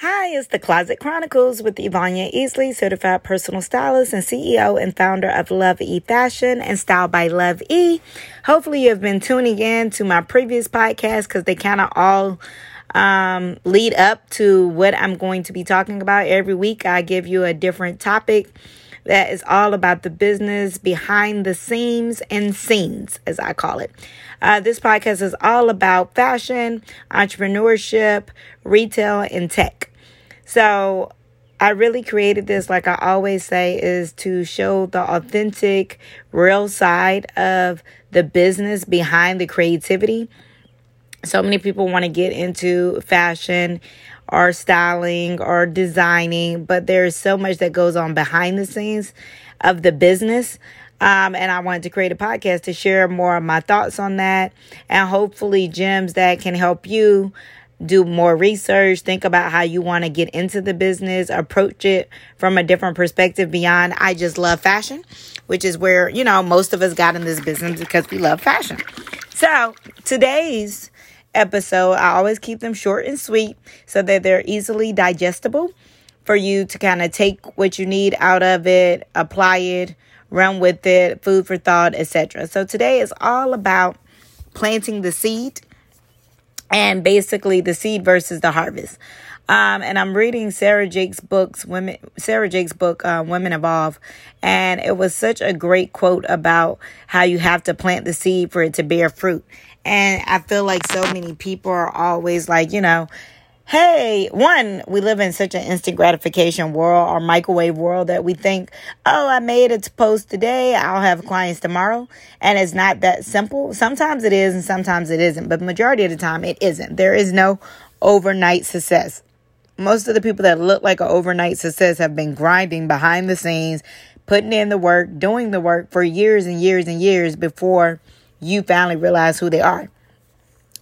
Hi, it's the Closet Chronicles with Yvonne Easley, certified personal stylist and CEO and founder of Love E Fashion and Style by Love E. Hopefully, you have been tuning in to my previous podcast because they kind of all um, lead up to what I'm going to be talking about. Every week, I give you a different topic that is all about the business behind the scenes and scenes, as I call it. Uh, this podcast is all about fashion, entrepreneurship, retail, and tech. So I really created this, like I always say, is to show the authentic, real side of the business behind the creativity. So many people want to get into fashion or styling or designing, but there's so much that goes on behind the scenes of the business. Um, and I wanted to create a podcast to share more of my thoughts on that and hopefully gems that can help you do more research, think about how you want to get into the business, approach it from a different perspective beyond I just love fashion, which is where, you know, most of us got in this business because we love fashion. So, today's episode, I always keep them short and sweet so that they're easily digestible for you to kind of take what you need out of it, apply it, run with it, food for thought, etc. So, today is all about planting the seed and basically the seed versus the harvest. Um, and I'm reading Sarah Jakes' books, women. Sarah Jakes' book, uh, Women Evolve, and it was such a great quote about how you have to plant the seed for it to bear fruit. And I feel like so many people are always like, you know, hey, one, we live in such an instant gratification world or microwave world that we think, oh, I made it to post today. I'll have clients tomorrow. And it's not that simple. Sometimes it is and sometimes it isn't, but majority of the time it isn't. There is no overnight success. Most of the people that look like an overnight success have been grinding behind the scenes, putting in the work, doing the work for years and years and years before you finally realize who they are.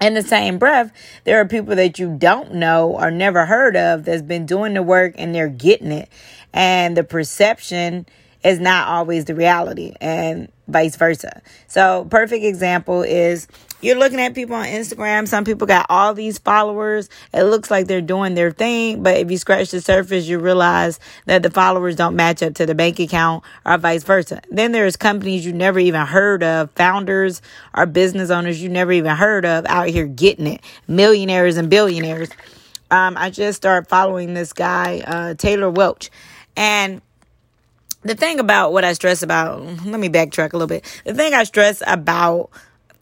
In the same breath, there are people that you don't know or never heard of that's been doing the work and they're getting it. And the perception is not always the reality and vice versa. So, perfect example is you're looking at people on Instagram. Some people got all these followers. It looks like they're doing their thing, but if you scratch the surface, you realize that the followers don't match up to the bank account or vice versa. Then there's companies you never even heard of, founders or business owners you never even heard of out here getting it, millionaires and billionaires. Um, I just started following this guy, uh, Taylor Welch, and the thing about what I stress about, let me backtrack a little bit. The thing I stress about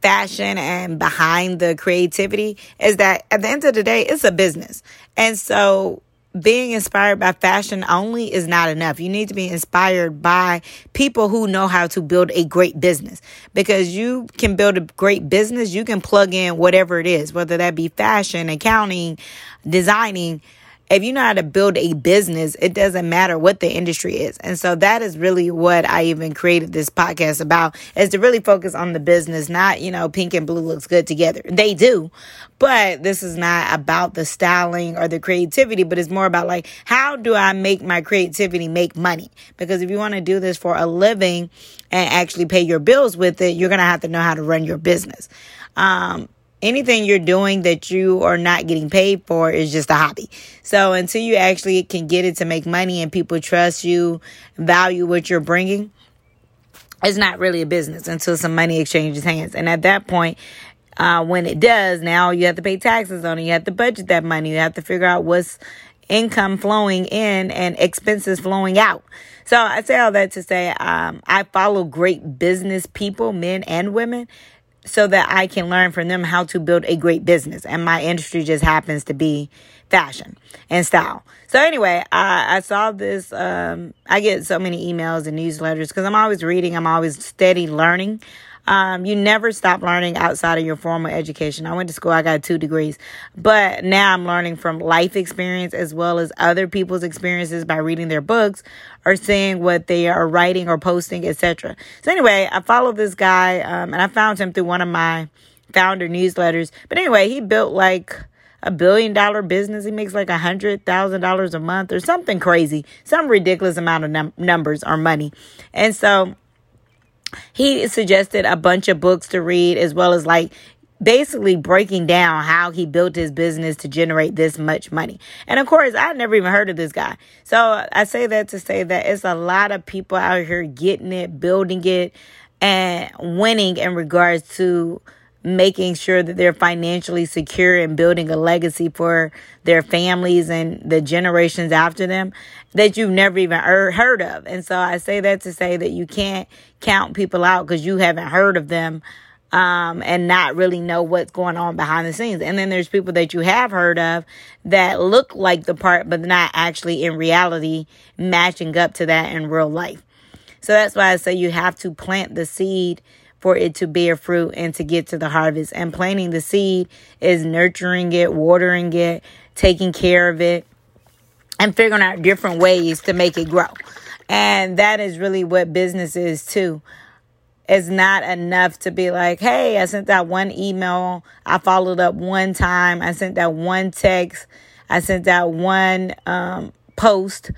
fashion and behind the creativity is that at the end of the day, it's a business. And so being inspired by fashion only is not enough. You need to be inspired by people who know how to build a great business because you can build a great business. You can plug in whatever it is, whether that be fashion, accounting, designing if you know how to build a business, it doesn't matter what the industry is. And so that is really what I even created this podcast about is to really focus on the business, not, you know, pink and blue looks good together. They do. But this is not about the styling or the creativity, but it's more about like, how do I make my creativity make money? Because if you want to do this for a living and actually pay your bills with it, you're going to have to know how to run your business. Um, anything you're doing that you are not getting paid for is just a hobby. So until you actually can get it to make money and people trust you, value what you're bringing, it's not really a business until some money exchanges hands. And at that point, uh, when it does, now you have to pay taxes on it. You have to budget that money. You have to figure out what's income flowing in and expenses flowing out. So I say all that to say um, I follow great business people, men and women, so that I can learn from them how to build a great business. And my industry just happens to be fashion and style. So anyway, I, I saw this. Um, I get so many emails and newsletters because I'm always reading. I'm always steady learning. Um, you never stop learning outside of your formal education. I went to school, I got two degrees, but now I'm learning from life experience as well as other people's experiences by reading their books or seeing what they are writing or posting, etc. So anyway, I followed this guy, um, and I found him through one of my founder newsletters. But anyway, he built like a billion dollar business. He makes like a hundred thousand dollars a month or something crazy, some ridiculous amount of num- numbers or money. And so he suggested a bunch of books to read as well as like basically breaking down how he built his business to generate this much money. And of course, I never even heard of this guy. So I say that to say that it's a lot of people out here getting it, building it, and winning in regards to making sure that they're financially secure and building a legacy for their families and the generations after them that you've never even heard of. And so I say that to say that you can't count people out because you haven't heard of them um, and not really know what's going on behind the scenes. And then there's people that you have heard of that look like the part, but not actually in reality matching up to that in real life. So that's why I say you have to plant the seed for it to bear fruit and to get to the harvest. And planting the seed is nurturing it, watering it, taking care of it, and figuring out different ways to make it grow. And that is really what business is too. It's not enough to be like, hey, I sent that one email. I followed up one time. I sent that one text. I sent that one um, post.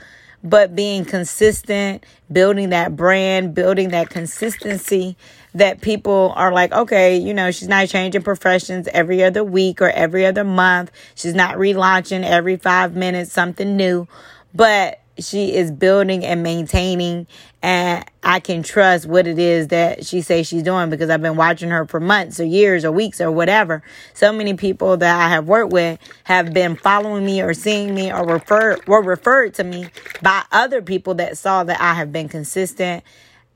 But being consistent, building that brand, building that consistency that people are like, okay, you know, she's not changing professions every other week or every other month. She's not relaunching every five minutes something new. But she is building and maintaining and I can trust what it is that she says she's doing because I've been watching her for months or years or weeks or whatever. So many people that I have worked with have been following me or seeing me or refer were referred to me by other people that saw that I have been consistent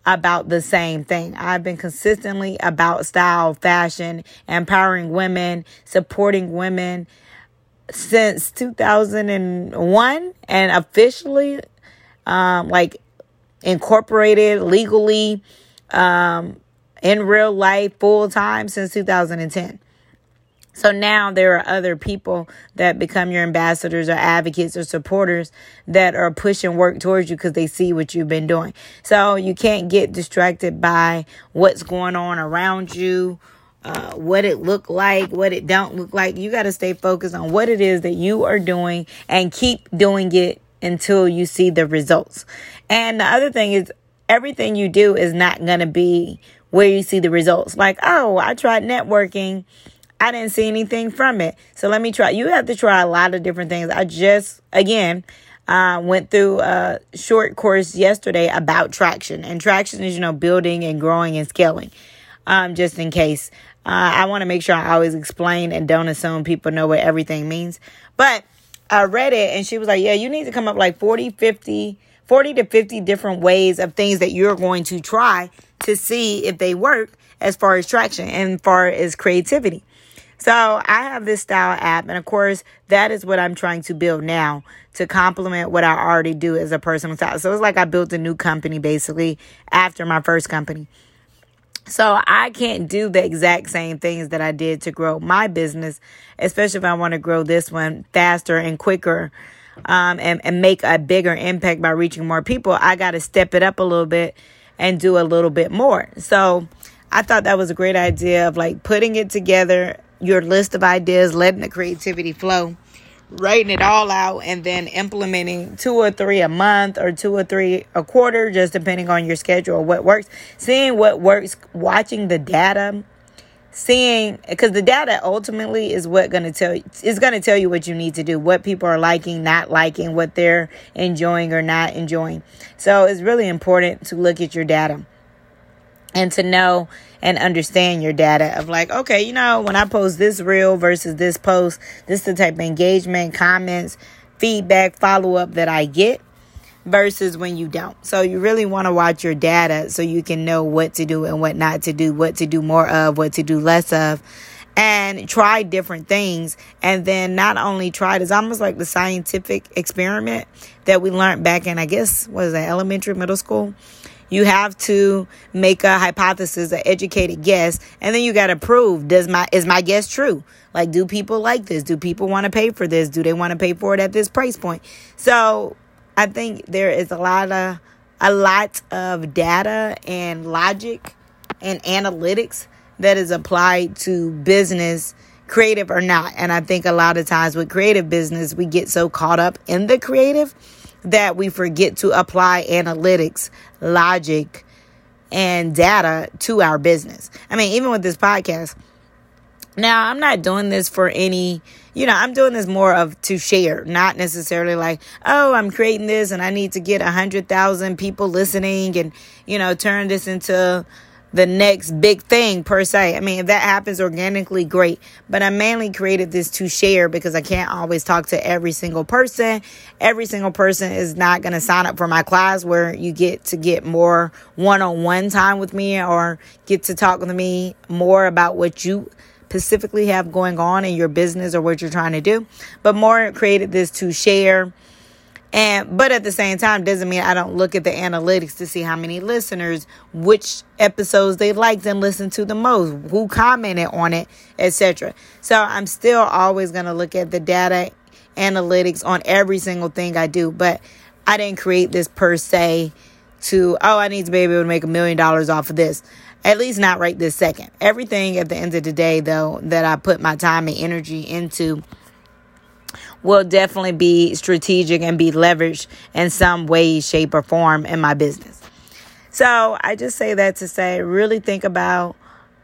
about the same thing. I've been consistently about style, fashion, empowering women, supporting women, since 2001 and officially um, like incorporated legally um, in real life full time since 2010. So now there are other people that become your ambassadors or advocates or supporters that are pushing work towards you because they see what you've been doing. So you can't get distracted by what's going on around you uh, what it look like, what it don't look like. You got to stay focused on what it is that you are doing and keep doing it until you see the results. And the other thing is everything you do is not going to be where you see the results. Like, oh, I tried networking. I didn't see anything from it. So let me try. You have to try a lot of different things. I just, again, uh, went through a short course yesterday about traction. And traction is, you know, building and growing and scaling. Um, just in case. Uh, I want to make sure I always explain and don't assume people know what everything means. But I read it and she was like, yeah, you need to come up like 40, 50, 40 to 50 different ways of things that you're going to try to see if they work as far as traction and far as creativity. So I have this style app, and of course, that is what I'm trying to build now to complement what I already do as a personal style. So it's like I built a new company basically after my first company. So I can't do the exact same things that I did to grow my business, especially if I want to grow this one faster and quicker. Um, and, and make a bigger impact by reaching more people, I got to step it up a little bit and do a little bit more. So I thought that was a great idea of like putting it together, your list of ideas, letting the creativity flow writing it all out and then implementing two or three a month or two or three a quarter, just depending on your schedule or what works. Seeing what works, watching the data, seeing because the data ultimately is what going to tell you is going to tell you what you need to do, what people are liking, not liking, what they're enjoying or not enjoying. So it's really important to look at your data and to know and understand your data of like, okay, you know, when I post this reel versus this post, this is the type of engagement, comments, feedback, follow up that I get versus when you don't. So you really want to watch your data so you can know what to do and what not to do, what to do more of, what to do less of. And try different things. And then not only try it, it's almost like the scientific experiment that we learned back in, I guess, was it elementary, middle school? You have to make a hypothesis, an educated guess, and then you got to prove does my is my guess true? Like, do people like this? Do people want to pay for this? Do they want to pay for it at this price point? So, I think there is a lot of a lot of data and logic and analytics that is applied to business creative or not. And I think a lot of times with creative business, we get so caught up in the creative that we forget to apply analytics, logic, and data to our business. I mean, even with this podcast, Now, I'm not doing this for any, you know, I'm doing this more of to share, not necessarily like, oh, I'm creating this and I need to get a hundred thousand people listening and, you know, turn this into the next big thing per se. I mean, if that happens organically, great. But I mainly created this to share because I can't always talk to every single person. Every single person is not going to sign up for my class where you get to get more one on one time with me or get to talk with me more about what you specifically have going on in your business or what you're trying to do. But more created this to share and but at the same time doesn't mean I don't look at the analytics to see how many listeners, which episodes they liked and listened to the most, who commented on it, etc. So I'm still always going to look at the data analytics on every single thing I do, but I didn't create this per se to oh, I need to be able to make a million dollars off of this. At least not right this second. Everything at the end of the day though that I put my time and energy into will definitely be strategic and be leveraged in some way, shape, or form in my business. So I just say that to say, really think about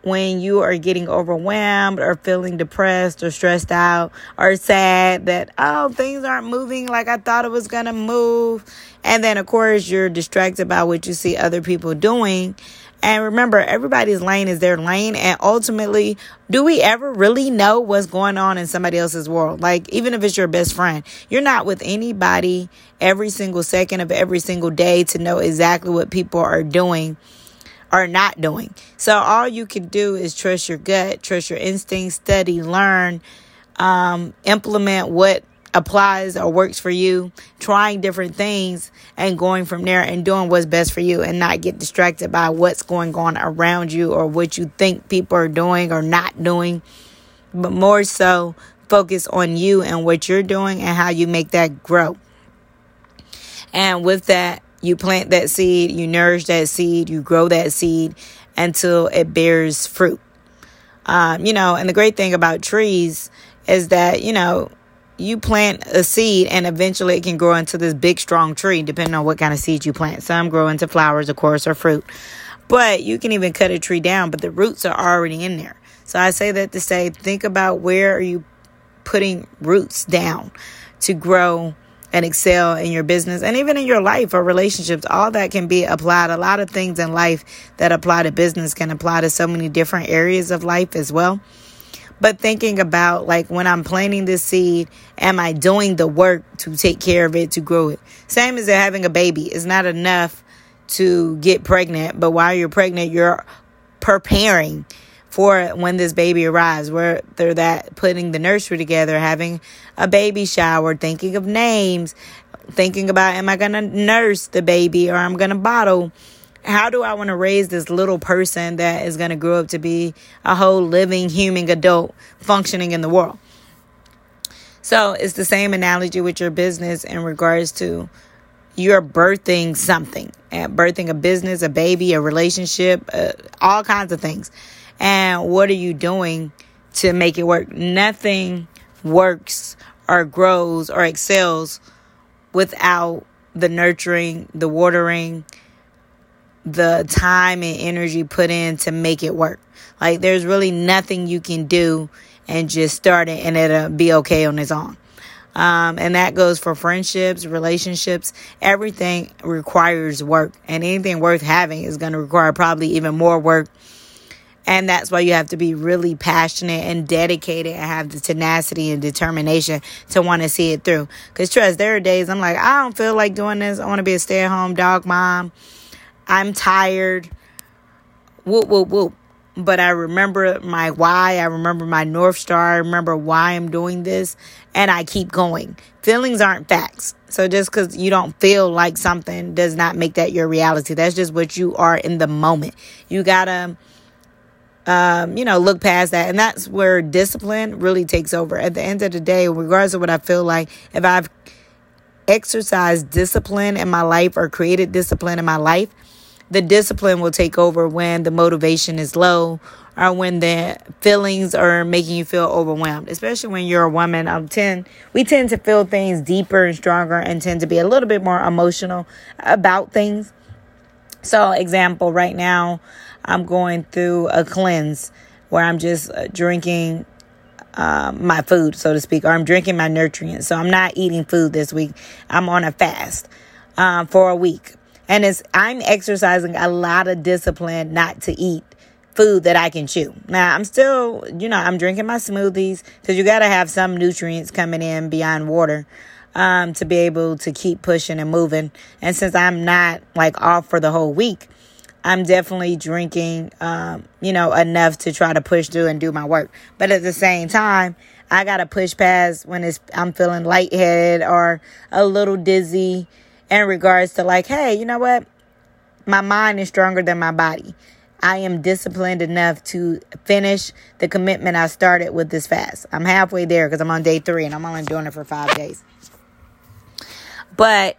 when you are getting overwhelmed or feeling depressed or stressed out or sad that, oh, things aren't moving like I thought it was going to move. And then, of course, you're distracted by what you see other people doing and remember, everybody's lane is their lane. And ultimately, do we ever really know what's going on in somebody else's world? Like, even if it's your best friend, you're not with anybody every single second of every single day to know exactly what people are doing or not doing. So, all you can do is trust your gut, trust your instincts, study, learn, um, implement what applies or works for you, trying different things and going from there and doing what's best for you and not get distracted by what's going on around you or what you think people are doing or not doing, but more so focus on you and what you're doing and how you make that grow. And with that, you plant that seed, you nourish that seed, you grow that seed until it bears fruit. Um, you know, and the great thing about trees is that, you know, you plant a seed and eventually it can grow into this big strong tree depending on what kind of seed you plant. Some grow into flowers of course or fruit. But you can even cut a tree down but the roots are already in there. So i say that to say think about where are you putting roots down to grow and excel in your business and even in your life or relationships. All that can be applied. A lot of things in life that apply to business can apply to so many different areas of life as well but thinking about like when I'm planting this seed, am I doing the work to take care of it, to grow it? Same as having a baby. It's not enough to get pregnant, but while you're pregnant, you're preparing for it when this baby arrives, where they're that putting the nursery together, having a baby shower, thinking of names, thinking about am I gonna nurse the baby or I'm gonna bottle how do I want to raise this little person that is going to grow up to be a whole living human adult functioning in the world? So it's the same analogy with your business in regards to you're birthing something, birthing a business, a baby, a relationship, uh, all kinds of things. And what are you doing to make it work? Nothing works or grows or excels without the nurturing, the watering, the time and energy put in to make it work. Like there's really nothing you can do and just start it and it'll be okay on its own. Um, and that goes for friendships, relationships. Everything requires work, and anything worth having is going to require probably even more work. And that's why you have to be really passionate and dedicated and have the tenacity and determination to want to see it through. Because, trust, there are days I'm like, I don't feel like doing this. I want to be a stay at home dog mom. I'm tired. Whoop, whoop, whoop. But I remember my why. I remember my North Star. I remember why I'm doing this. And I keep going. Feelings aren't facts. So just because you don't feel like something does not make that your reality. That's just what you are in the moment. You gotta, um, you know, look past that. And that's where discipline really takes over. At the end of the day, regardless of what I feel like, if I've exercised discipline in my life or created discipline in my life, the discipline will take over when the motivation is low or when the feelings are making you feel overwhelmed, especially when you're a woman. Um, ten. we tend to feel things deeper and stronger and tend to be a little bit more emotional about things. So, example, right now I'm going through a cleanse where I'm just uh, drinking um, my food, so to speak, or I'm drinking my nutrients. So I'm not eating food this week. I'm on a fast um, for a week. And it's I'm exercising a lot of discipline not to eat food that I can chew. Now, I'm still, you know, I'm drinking my smoothies because you got to have some nutrients coming in beyond water um, to be able to keep pushing and moving. And since I'm not like off for the whole week, I'm definitely drinking, um, you know, enough to try to push through and do my work. But at the same time, I got to push past when it's, I'm feeling lightheaded or a little dizzy in regards to like, hey, you know what? My mind is stronger than my body. I am disciplined enough to finish the commitment I started with this fast. I'm halfway there because I'm on day three and I'm only doing it for five days. But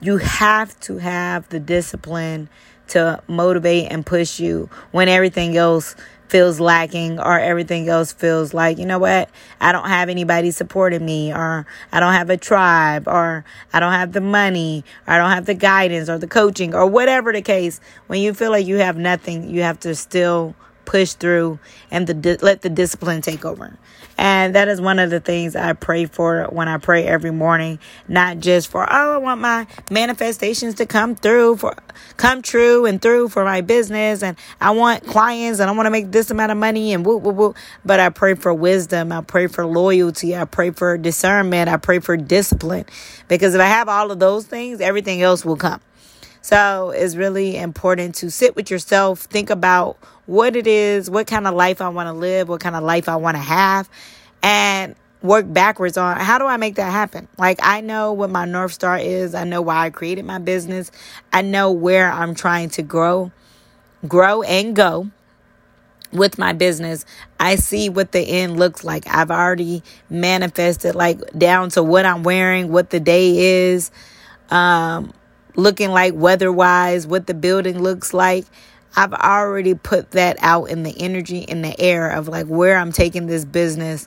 you have to have the discipline to motivate and push you when everything else feels lacking or everything else feels like, you know what, I don't have anybody supporting me or I don't have a tribe or I don't have the money or I don't have the guidance or the coaching or whatever the case. When you feel like you have nothing, you have to still push through and the, let the discipline take over. And that is one of the things I pray for when I pray every morning, not just for, oh, I want my manifestations to come through for, come true and through for my business. And I want clients and I want to make this amount of money and woo, woo, woo. But I pray for wisdom. I pray for loyalty. I pray for discernment. I pray for discipline because if I have all of those things, everything else will come. So it's really important to sit with yourself, think about what it is, what kind of life I want to live, what kind of life I want to have, and work backwards on how do I make that happen? Like, I know what my North Star is, I know why I created my business, I know where I'm trying to grow, grow and go with my business. I see what the end looks like. I've already manifested like down to what I'm wearing, what the day is, um, looking like weather wise, what the building looks like. I've already put that out in the energy in the air of like where I'm taking this business,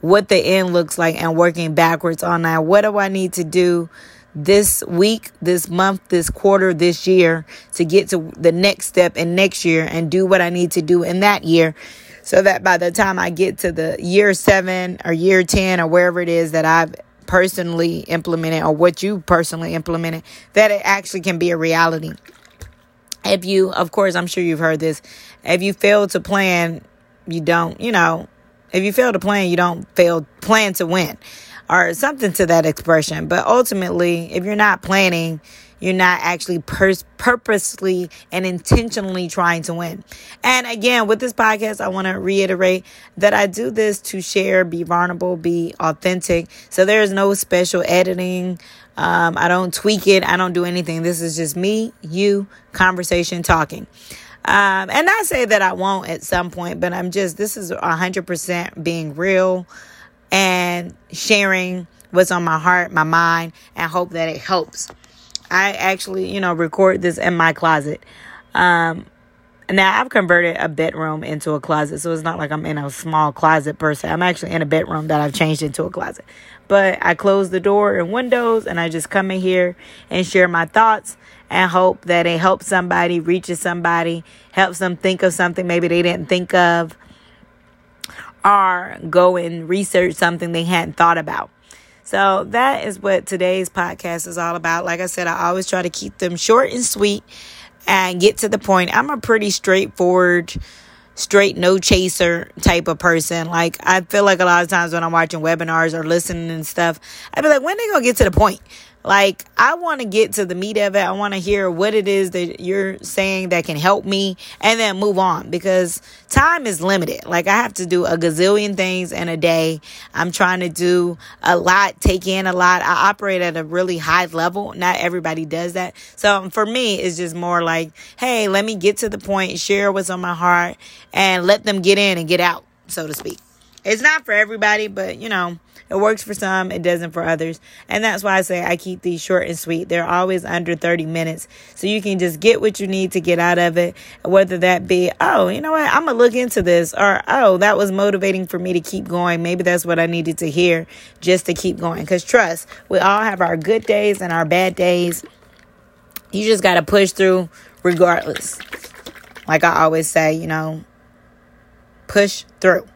what the end looks like, and working backwards on that. What do I need to do this week, this month, this quarter, this year to get to the next step and next year and do what I need to do in that year so that by the time I get to the year seven or year 10 or wherever it is that I've personally implemented or what you personally implemented, that it actually can be a reality. If you, of course, I'm sure you've heard this. If you fail to plan, you don't, you know, if you fail to plan, you don't fail plan to win or something to that expression. But ultimately, if you're not planning, you're not actually pers- purposely and intentionally trying to win. And again, with this podcast, I want to reiterate that I do this to share, be vulnerable, be authentic. So there is no special editing. Um, I don't tweak it. I don't do anything. This is just me, you, conversation, talking. Um, and I say that I won't at some point, but I'm just, this is 100% being real and sharing what's on my heart, my mind, and hope that it helps. I actually, you know, record this in my closet. Um, now I've converted a bedroom into a closet, so it's not like I'm in a small closet per se. I'm actually in a bedroom that I've changed into a closet. But I close the door and windows and I just come in here and share my thoughts and hope that it helps somebody, reaches somebody, helps them think of something maybe they didn't think of, or go and research something they hadn't thought about. So that is what today's podcast is all about. Like I said, I always try to keep them short and sweet and get to the point. I'm a pretty straightforward, straight no chaser type of person. Like I feel like a lot of times when I'm watching webinars or listening and stuff, I'd be like, when they gonna get to the point? Like, I want to get to the meat of it. I want to hear what it is that you're saying that can help me and then move on because time is limited. Like, I have to do a gazillion things in a day. I'm trying to do a lot, take in a lot. I operate at a really high level. Not everybody does that. So, um, for me, it's just more like, hey, let me get to the point, share what's on my heart, and let them get in and get out, so to speak. It's not for everybody, but you know, it works for some, it doesn't for others. And that's why I say I keep these short and sweet. They're always under 30 minutes. So you can just get what you need to get out of it. Whether that be, oh, you know what, I'm going to look into this. Or, oh, that was motivating for me to keep going. Maybe that's what I needed to hear just to keep going. Because trust, we all have our good days and our bad days. You just got to push through regardless. Like I always say, you know, push through.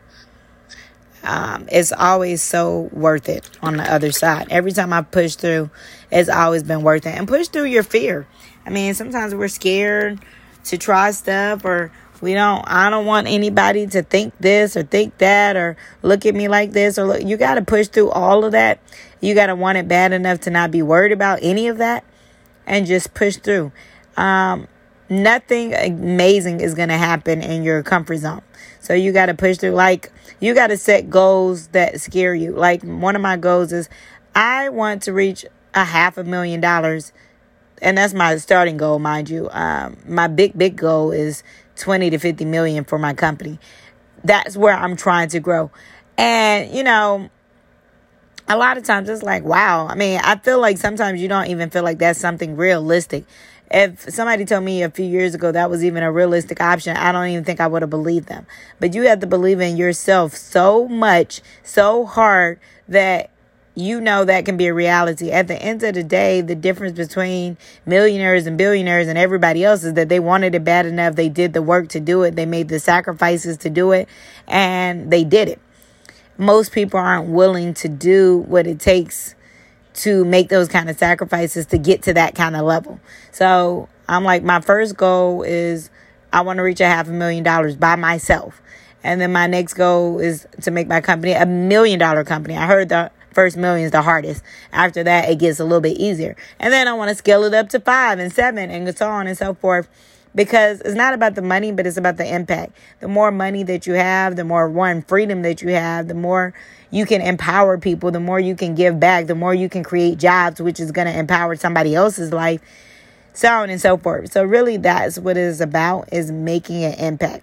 Um, it's always so worth it on the other side. Every time I push through, it's always been worth it. And push through your fear. I mean, sometimes we're scared to try stuff or we don't I don't want anybody to think this or think that or look at me like this or look you got to push through all of that. You got to want it bad enough to not be worried about any of that and just push through. Um, nothing amazing is going to happen in your comfort zone. So you got to push through like you got to set goals that scare you. Like one of my goals is I want to reach a half a million dollars and that's my starting goal, mind you. Um, my big, big goal is 20 to 50 million for my company. That's where I'm trying to grow. And, you know, a lot of times it's like, wow. I mean, I feel like sometimes you don't even feel like that's something realistic. If somebody told me a few years ago that was even a realistic option, I don't even think I would have believed them. But you have to believe in yourself so much, so hard that you know that can be a reality. At the end of the day, the difference between millionaires and billionaires and everybody else is that they wanted it bad enough. They did the work to do it. They made the sacrifices to do it and they did it. Most people aren't willing to do what it takes to make those kind of sacrifices to get to that kind of level. So I'm like, my first goal is I want to reach a half a million dollars by myself. And then my next goal is to make my company a million dollar company. I heard the first million is the hardest. After that, it gets a little bit easier. And then I want to scale it up to five and seven and so on and so forth because it's not about the money, but it's about the impact. The more money that you have, the more one freedom that you have, the more you can empower people, the more you can give back, the more you can create jobs, which is going to empower somebody else's life, so on and so forth. So really that's what it is about is making an impact.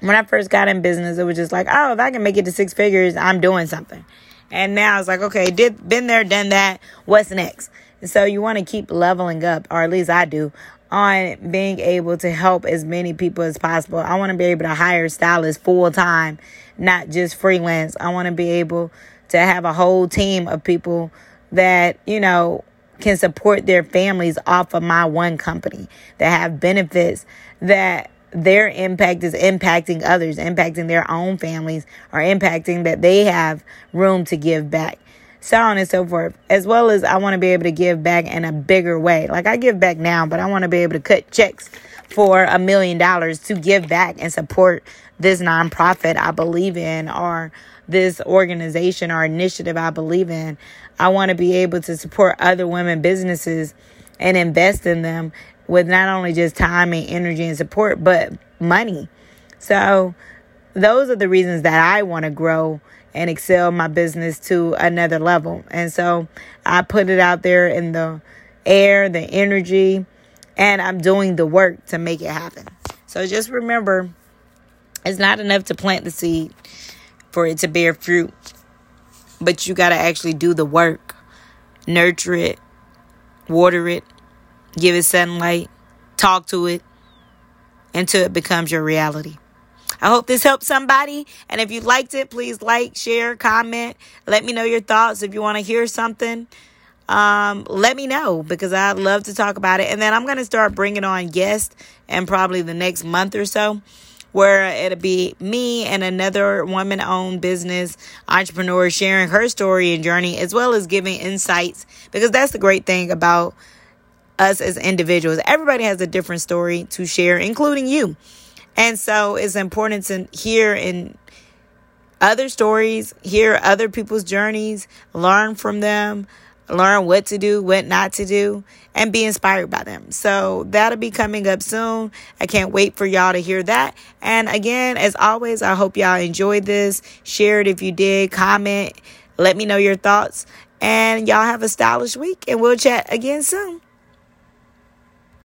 When I first got in business, it was just like, oh, if I can make it to six figures, I'm doing something. And now it's like, okay, did been there, done that. What's next? So you want to keep leveling up, or at least I do, on being able to help as many people as possible. I want to be able to hire stylists full time, not just freelance. I want to be able to have a whole team of people that, you know, can support their families off of my one company that have benefits that their impact is impacting others, impacting their own families, or impacting that they have room to give back. So on and so forth. As well as I want to be able to give back in a bigger way. Like I give back now, but I want to be able to cut checks for a million dollars to give back and support this nonprofit I believe in or this organization or initiative I believe in. I want to be able to support other women businesses and invest in them with not only just time and energy and support, but money. So, those are the reasons that I want to grow and excel my business to another level. And so, I put it out there in the air, the energy, and I'm doing the work to make it happen. So, just remember it's not enough to plant the seed for it to bear fruit, but you got to actually do the work, nurture it, water it, give it sunlight, talk to it until it becomes your reality. I hope this helped somebody. And if you liked it, please like, share, comment. Let me know your thoughts. If you want to hear something, um, let me know because I'd love to talk about it. And then I'm going to start bringing on guests and probably the next month or so where it'll be me and another woman owned business entrepreneur sharing her story and journey as well as giving insights because that's the great thing about us as individuals. Everybody has a different story to share, including you. And so it's important to hear in other stories, hear other people's journeys, learn from them, learn what to do, what not to do, and be inspired by them. So that'll be coming up soon. I can't wait for y'all to hear that. And again, as always, I hope y'all enjoyed this. Share it if you did, comment, let me know your thoughts. And y'all have a stylish week, and we'll chat again soon.